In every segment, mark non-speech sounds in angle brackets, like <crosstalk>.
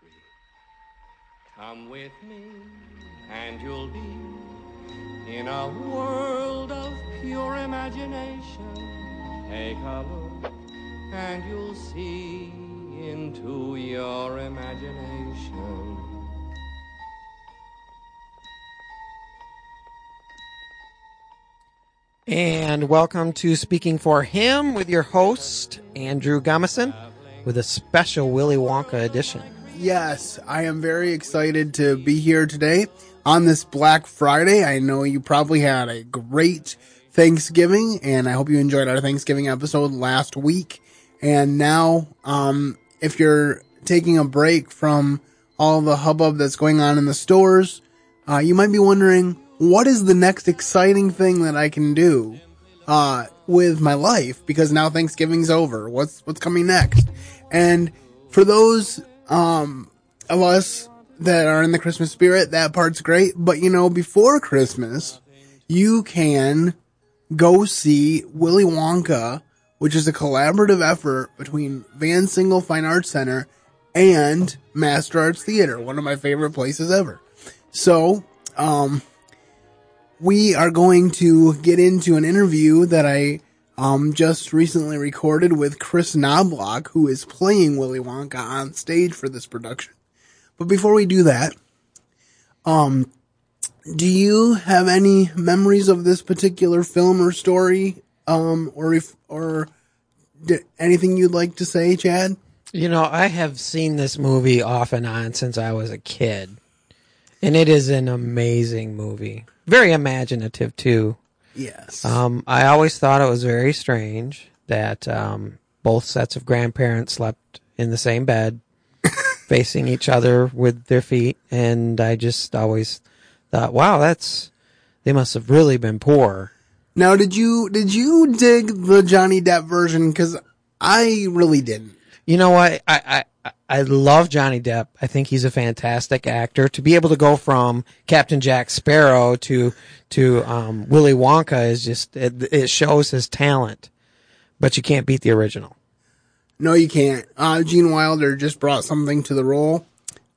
three. Come with me, and you'll be in a world of pure imagination. Take a look, and you'll see into your imagination. And welcome to Speaking for Him with your host, Andrew Gumison, with a special Willy Wonka edition. Yes, I am very excited to be here today on this Black Friday. I know you probably had a great Thanksgiving, and I hope you enjoyed our Thanksgiving episode last week. And now, um, if you're taking a break from all the hubbub that's going on in the stores, uh, you might be wondering, what is the next exciting thing that I can do uh, with my life? Because now Thanksgiving's over. What's what's coming next? And for those um, of us that are in the Christmas spirit, that part's great. But you know, before Christmas, you can go see Willy Wonka, which is a collaborative effort between Van Singel Fine Arts Center and Master Arts Theater, one of my favorite places ever. So, um, we are going to get into an interview that I um, just recently recorded with Chris Knobloch, who is playing Willy Wonka on stage for this production. But before we do that, um, do you have any memories of this particular film or story, um, or if, or d- anything you'd like to say, Chad? You know, I have seen this movie off and on since I was a kid, and it is an amazing movie. Very imaginative too. Yes. Um, I always thought it was very strange that um, both sets of grandparents slept in the same bed, <laughs> facing each other with their feet, and I just always thought, wow, that's they must have really been poor. Now, did you did you dig the Johnny Depp version? Because I really didn't. You know what? I, I I love Johnny Depp. I think he's a fantastic actor. To be able to go from Captain Jack Sparrow to to um, Willy Wonka is just it, it shows his talent. But you can't beat the original. No, you can't. Uh, Gene Wilder just brought something to the role.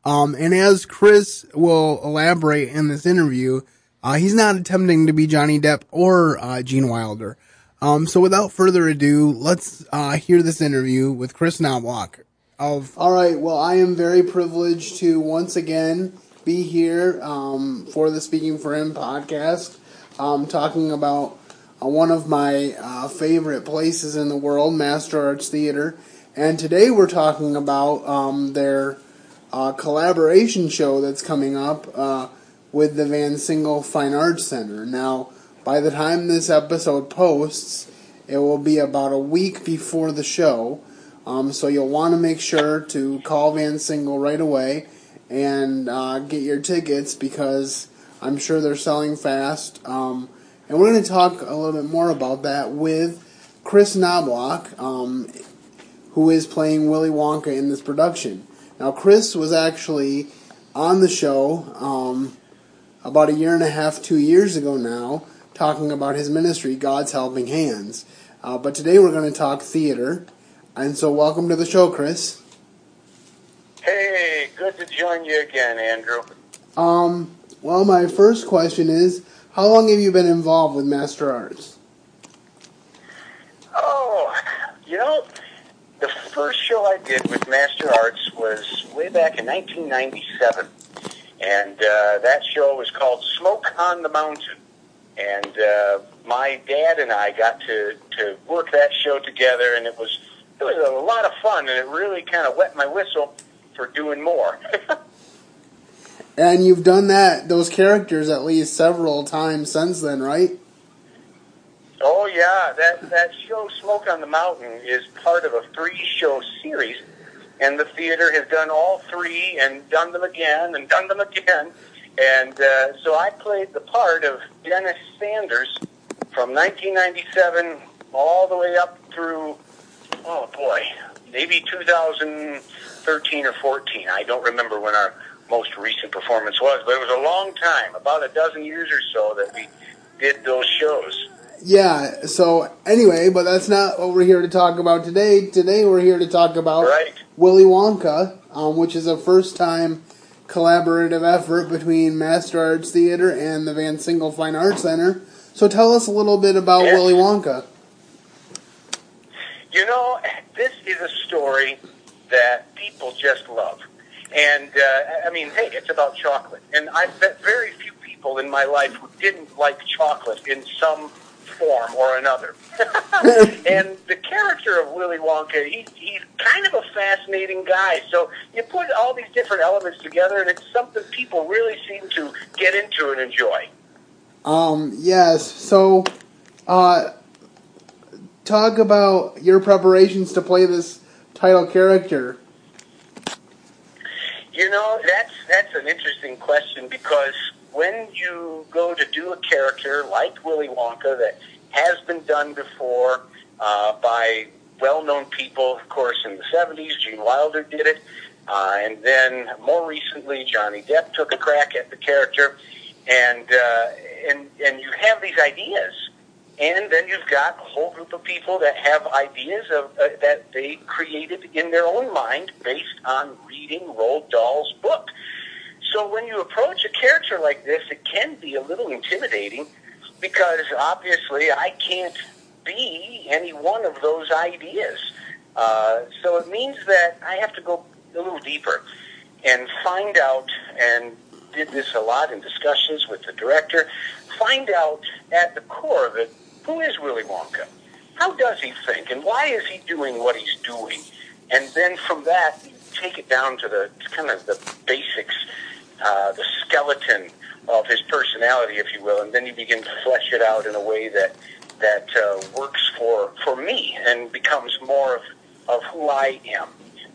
Um, and as Chris will elaborate in this interview, uh, he's not attempting to be Johnny Depp or uh, Gene Wilder. Um, so without further ado, let's uh, hear this interview with Chris Knobloch. Of all right, well, I am very privileged to once again be here um, for the Speaking for Him podcast, um, talking about uh, one of my uh, favorite places in the world, Master Arts Theater. And today we're talking about um, their uh, collaboration show that's coming up uh, with the Van Singel Fine Arts Center. Now, by the time this episode posts, it will be about a week before the show. Um, so you'll want to make sure to call Van Singel right away and uh, get your tickets because I'm sure they're selling fast. Um, and we're going to talk a little bit more about that with Chris Knobloch, um, who is playing Willy Wonka in this production. Now, Chris was actually on the show um, about a year and a half, two years ago now, talking about his ministry, God's Helping Hands. Uh, but today we're going to talk theater. And so, welcome to the show, Chris. Hey, good to join you again, Andrew. Um, well, my first question is how long have you been involved with Master Arts? Oh, you know, the first show I did with Master Arts was way back in 1997. And uh, that show was called Smoke on the Mountain. And uh, my dad and I got to, to work that show together, and it was it was a lot of fun, and it really kind of wet my whistle for doing more. <laughs> And you've done that, those characters at least several times since then, right? oh yeah, that that show Smoke on the Mountain is part of a three show series, and the theater has done all three and done them again and done them again. And uh, so I played the part of Dennis Sanders from 1997 all the way up through, oh boy, maybe 2013 or 14. I don't remember when our most recent performance was, but it was a long time, about a dozen years or so that we did those shows. yeah. So anyway, but that's not what we're here to talk about today. Today we're here to talk about Right. Willy Wonka, um, which is a first time collaborative effort between Master Arts Theater and the Van Singel Fine Arts Center. So tell us a little bit about. Willy Wonka. You know, this is a story that people just love. And, uh, I mean, hey, it's about chocolate. And I've met very few people in my life who didn't like chocolate in some form or another. <laughs> and the character of Willy Wonka, he, he's kind of a fascinating guy. So you put all these different elements together, and it's something people really seem to get into and enjoy. Um, yes. So, uh, talk about your preparations to play this title character. You know, that's that's an interesting question because when you go to do a character like Willy Wonka that has been done before uh, by well-known people, of course, in the '70s, Gene Wilder did it, uh, and then more recently, Johnny Depp took a crack at the character, and uh, and and you have these ideas. And then you've got a whole group of people that have ideas of uh, that they created in their own mind based on reading Roald Dahl's book. So when you approach a character like this, it can be a little intimidating because obviously I can't be any one of those ideas. Uh, so it means that I have to go a little deeper and find out, and did this a lot in discussions with the director, find out at the core of it, who is Willy Wonka? How does he think? And why is he doing what he's doing? And then from that, you take it down to the kind of the basics, uh, the skeleton of his personality, if you will, and then you begin to flesh it out in a way that that uh, works for for me and becomes more of, of who I am.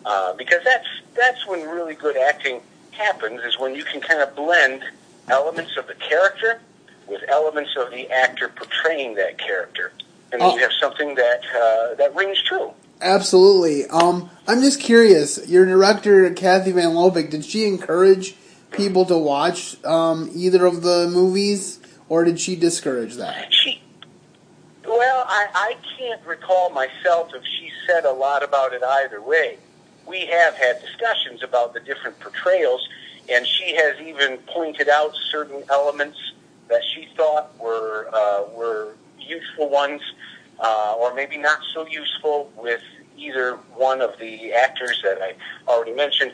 Uh, because that's that's when really good acting happens is when you can kind of blend elements of the character with elements of the actor portraying that character, and then Oh. you have something that uh, that rings true. Absolutely. Um, I'm just curious. Your director, Kathy Van Lopik, did she encourage people to watch um, either of the movies, or did she discourage that? She, well, I, I can't recall myself if she said a lot about it either way. We have had discussions about the different portrayals, and she has even pointed out certain elements that she thought were uh, were useful ones, uh, or maybe not so useful with either one of the actors that I already mentioned.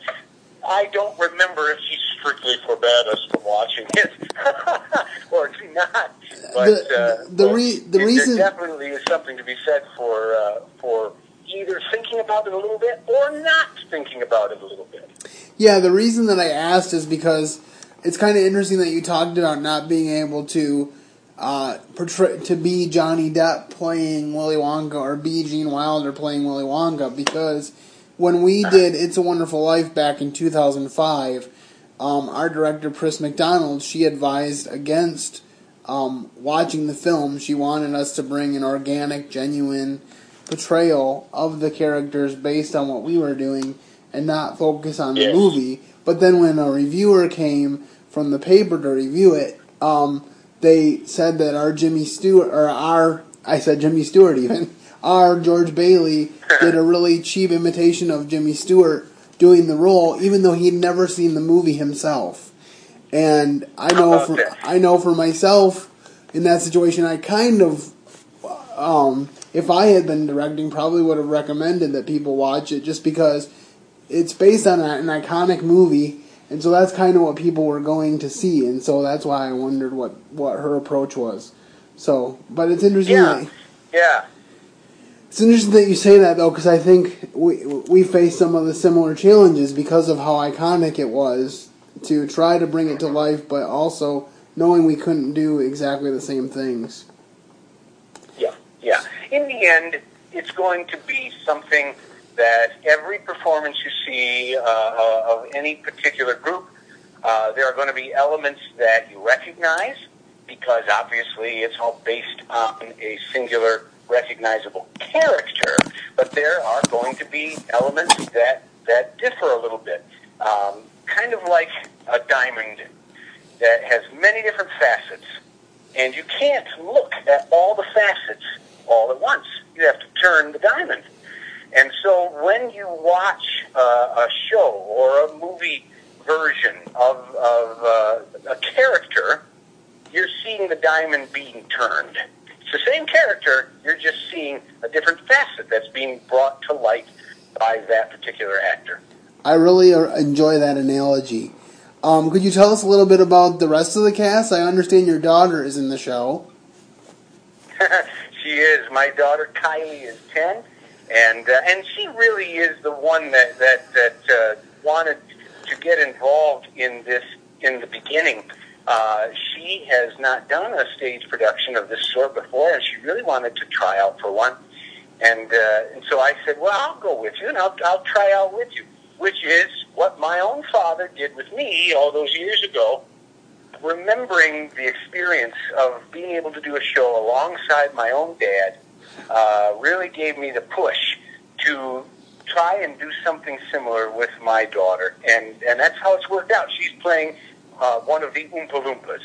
I don't remember if she strictly forbade us from watching it <laughs> or not. But The- uh, the re- the there reason- definitely is something to be said for uh, for either thinking about it a little bit or not thinking about it a little bit. Yeah, the reason that I asked is because it's kind of interesting that you talked about not being able to uh, portray to be Johnny Depp playing Willy Wonka or be Gene Wilder playing Willy Wonka because when we did It's a Wonderful Life back in 2005, um, our director Chris McDonald she advised against um, watching the film. She wanted us to bring an organic, genuine portrayal of the characters based on what we were doing and not focus on the movie. But then when a reviewer came from the paper to review it, um, they said that our Jimmy Stewart, or our, I said Jimmy Stewart even, <laughs> our George Bailey did a really cheap imitation of Jimmy Stewart doing the role, even though he'd never seen the movie himself. And I know for that? I know for myself in that situation, I kind of, um, if I had been directing, probably would have recommended that people watch it just because it's based on an iconic movie, and so that's kind of what people were going to see, and so that's why I wondered what what her approach was. So, but it's interesting. Yeah, That, yeah. it's interesting that you say that though, because I think we we faced some of the similar challenges because of how iconic it was to try to bring it to life, but also knowing we couldn't do exactly the same things. Yeah, yeah. In the end, it's going to be something that every performance you see uh, uh, of any particular group, uh, there are going to be elements that you recognize because obviously it's all based on a singular recognizable character. But there are going to be elements that that differ a little bit, um, kind of like a diamond that has many different facets and you can't look at all the facets all at once. You have to turn the diamond. And so when you watch uh, a show or a movie version of, of uh, a character, you're seeing the diamond being turned. It's the same character, you're just seeing a different facet that's being brought to light by that particular actor. I really uh, enjoy that analogy. Um, could you tell us a little bit about the rest of the cast? I understand your daughter is in the show. <laughs> she is. My daughter Kylie is ten, and uh, and she really is the one that that that uh, wanted to get involved in this in the beginning. Uh, she has not done a stage production of this sort before, and she really wanted to try out for one. And, uh, and so I said, well, I'll go with you, and I'll, I'll try out with you, which is what my own father did with me all those years ago, remembering the experience of being able to do a show alongside my own dad uh, really gave me the push to try and do something similar with my daughter, and and that's how it's worked out. She's playing uh, one of the Oompa Loompas,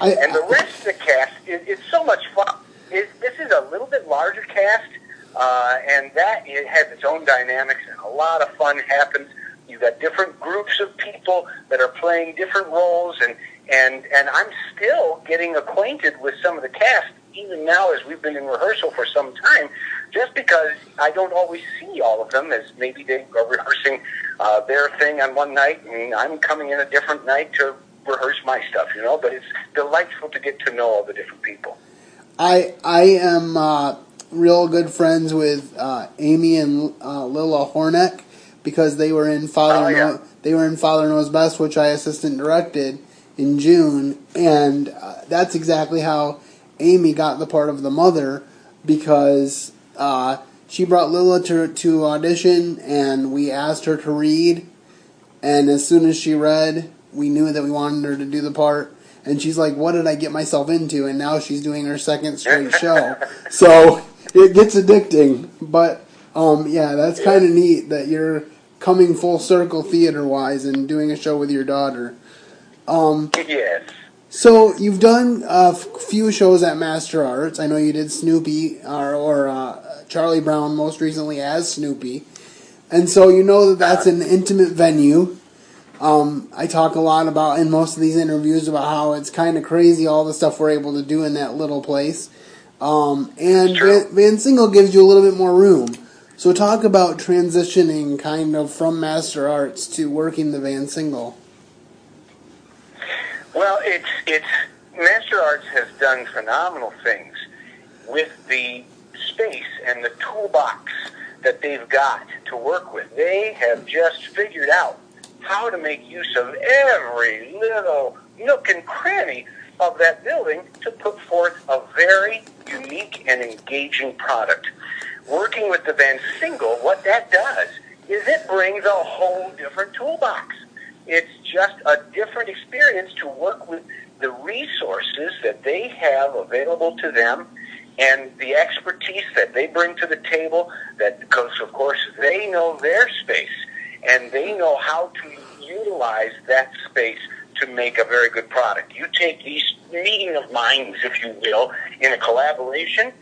I, and the rest of the cast is it's so much fun. It, this is a little bit larger cast, uh, and that it has its own dynamics, and a lot of fun happens. You've got different groups of people that are playing different roles, and and and I'm still getting acquainted with some of the cast even now as we've been in rehearsal for some time, just because I don't always see all of them as maybe they are rehearsing uh, their thing on one night and I'm coming in a different night to rehearse my stuff, you know, but it's delightful to get to know all the different people. I I am uh, real good friends with uh, Amy and uh, Lila Horneck because they were in Father Oh, yeah. They were in Father Knows Best, which I assistant directed in June, and uh, that's exactly how Amy got the part of the mother because uh, she brought Lila to to audition, and we asked her to read, and as soon as she read, we knew that we wanted her to do the part. And she's like, "What did I get myself into?" And now she's doing her second straight <laughs> show. So it gets addicting. But um, yeah, that's kind of neat that you're coming full circle theater wise and doing a show with your daughter. Um, Yes. So you've done a f- few shows at Master Arts. I know you did Snoopy or, or uh, Charlie Brown most recently as Snoopy, and so you know that that's an intimate venue. Um, I talk a lot about in most of these interviews about how it's kind of crazy all the stuff we're able to do in that little place. Um, and Van, Van Singel gives you a little bit more room. So talk about transitioning kind of from Master Arts to working the Van Singel. Well, it's it's Master Arts has done phenomenal things with the space and the toolbox that they've got to work with. They have just figured out how to make use of every little nook and cranny of that building to put forth a very unique and engaging product. Working with the Van Singel, what that does is it brings a whole different toolbox. It's just a different experience to work with the resources that they have available to them and the expertise that they bring to the table that because of course they know their space and they know how to utilize that space to make a very good product. You take these meeting of minds, if you will, in a collaboration,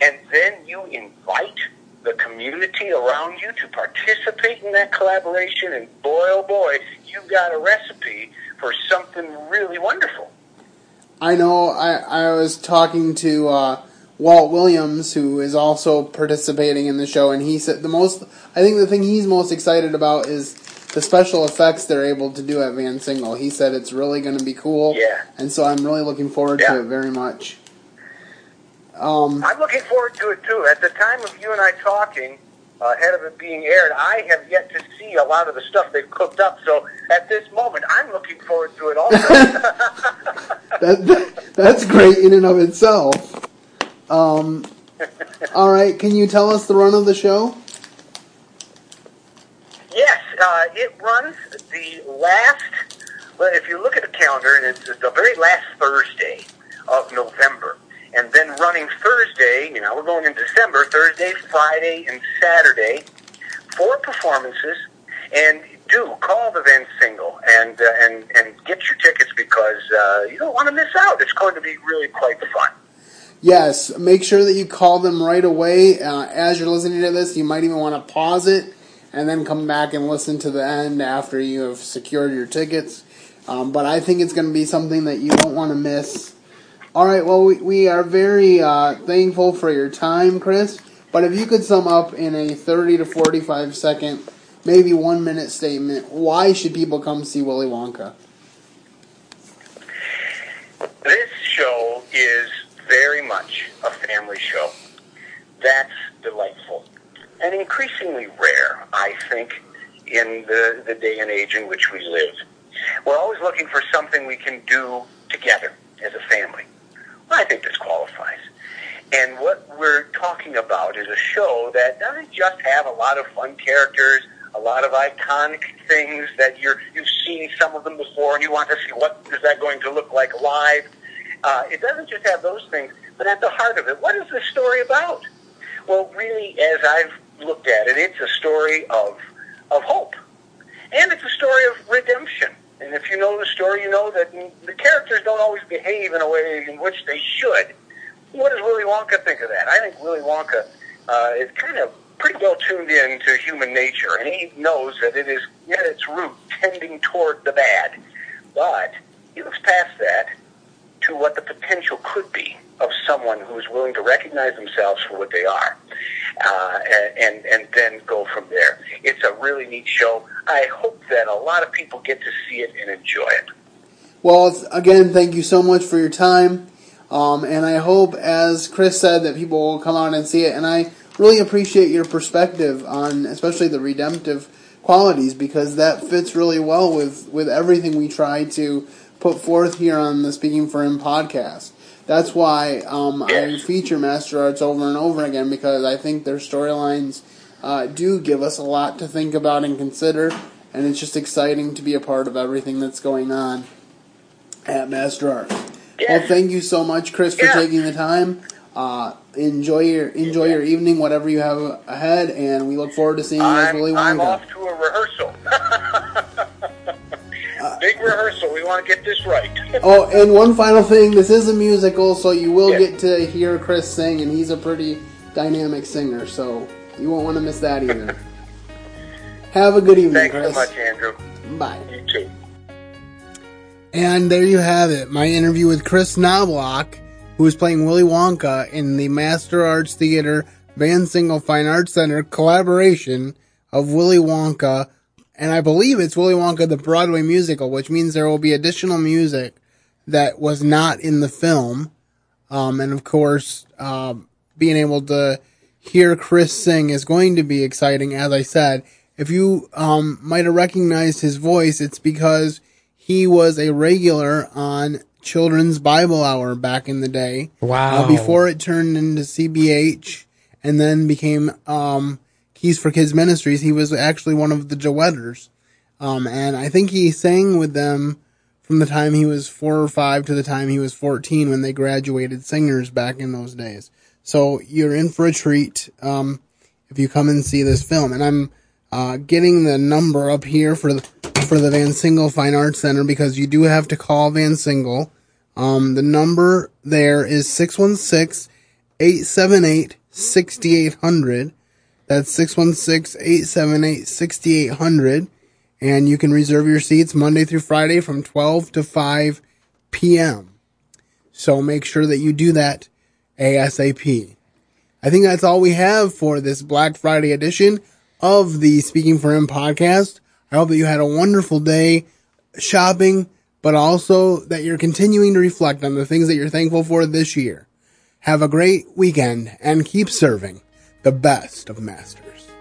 and then you invite the community around you to participate in that collaboration, and boy, oh boy, you've got a recipe for something really wonderful. I know I, I was talking to uh, Walt Williams, who is also participating in the show, and he said the most, I think the thing he's most excited about is the special effects they're able to do at Van Singel. He said it's really going to be cool. Yeah. And so I'm really looking forward Yeah. to it very much. Um, I'm looking forward to it too. At the time of you and I talking, ahead of it being aired, I have yet to see a lot of the stuff they've cooked up. So at this moment, I'm looking forward to it also. <laughs> that, that, that's great in and of itself. Um, all right, can you tell us the run of the show? Yes, uh, it runs the last. Well, if you look at the calendar, and it's the very last Thursday of November, and then running Thursday. You know, we're going in December. Thursday, Friday, and Saturday, four performances. And do call the Van Singel and uh, and and get your tickets because uh, you don't want to miss out. It's going to be really quite fun. Yes, make sure that you call them right away. Uh, as you're listening to this, you might even want to pause it and then come back and listen to the end after you have secured your tickets. Um, but I think it's going to be something that you don't want to miss. All right, well, we, we are very uh, thankful for your time, Chris. But if you could sum up in a 30 to 45 second, maybe one minute statement, why should people come see Willy Wonka? This show is very much a family show. That's delightful. And increasingly rare, I think, in the, the day and age in which we live. We're always looking for something we can do together as a family. Well, I think this qualifies. And what we're talking about is a show that doesn't just have a lot of fun characters, a lot of iconic things that you're, you've seen some of them before and you want to see what is that going to look like live. Uh, it doesn't just have those things, but at the heart of it, what is this story about? Well, really, as I've looked at it, it's a story of, of hope. And it's a story of redemption. And if you know the story, you know that the characters don't always behave in a way in which they should. What does Willy Wonka think of that? I think Willy Wonka uh, is kind of pretty well tuned in to human nature, and he knows that it is at its root tending toward the bad. But he looks past that to what the potential could be of someone who's willing to recognize themselves for what they are, uh, and and then go from there. It's a really neat show. I hope that a lot of people get to see it and enjoy it. Well, again, thank you so much for your time. Um, and I hope, as Chris said, that people will come out and see it. And I really appreciate your perspective on, especially the redemptive qualities, because that fits really well with, with everything we try to put forth here on the Speaking for Him podcast. That's why um, I feature Master Arts over and over again because I think their storylines uh, do give us a lot to think about and consider, and it's just exciting to be a part of everything that's going on at Master Arts. Well, thank you so much, Chris, for Yeah. taking the time. Uh, enjoy your enjoy your evening, whatever you have ahead, and we look forward to seeing you as Willy I'm off to a rehearsal. <laughs> Big rehearsal. We want to get this right. <laughs> Oh, and one final thing: this is a musical, so you will Yeah. get to hear Chris sing, and he's a pretty dynamic singer, so you won't want to miss that either. <laughs> have a good evening, Thanks Chris. so much, Andrew. Bye. You too. And there you have it, my interview with Chris Knobloch, who is playing Willy Wonka in the Master Arts Theater Van Singel Fine Arts Center collaboration of Willy Wonka, and I believe it's Willy Wonka the Broadway musical, which means there will be additional music that was not in the film. Um, and of course, um, being able to hear Chris sing is going to be exciting, as I said. If you um, might have recognized his voice, it's because he was a regular on Children's Bible Hour back in the day. Wow. Uh, before it turned into CBH and then became um, Keys for Kids Ministries, he was actually one of the duetters. Um, and I think he sang with them from the time he was four or five to the time he was 14 when they graduated singers back in those days. So you're in for a treat um, if you come and see this film. And I'm uh, getting the number up here for the for the Van Singel Fine Arts Center because you do have to call Van Singel. Um, the number there is 616 878 6800. That's 616 878 6800. And you can reserve your seats Monday through Friday from 12 to 5 p.m. So make sure that you do that ASAP. I think that's all we have for this Black Friday edition of the Speaking for Him podcast. I hope that you had a wonderful day shopping, but also that you're continuing to reflect on the things that you're thankful for this year. Have a great weekend and keep serving the best of masters.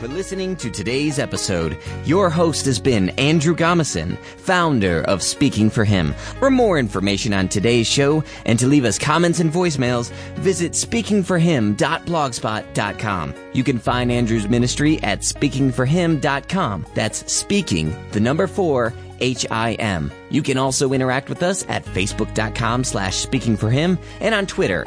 For listening to today's episode. Your host has been Andrew Gomison, founder of Speaking for Him. For more information on today's show and to leave us comments and voicemails, visit speakingforhim.blogspot.com. You can find Andrew's ministry at speakingforhim.com. That's speaking, the number four, H-I-M. You can also interact with us at facebook.com slash speaking for him and on Twitter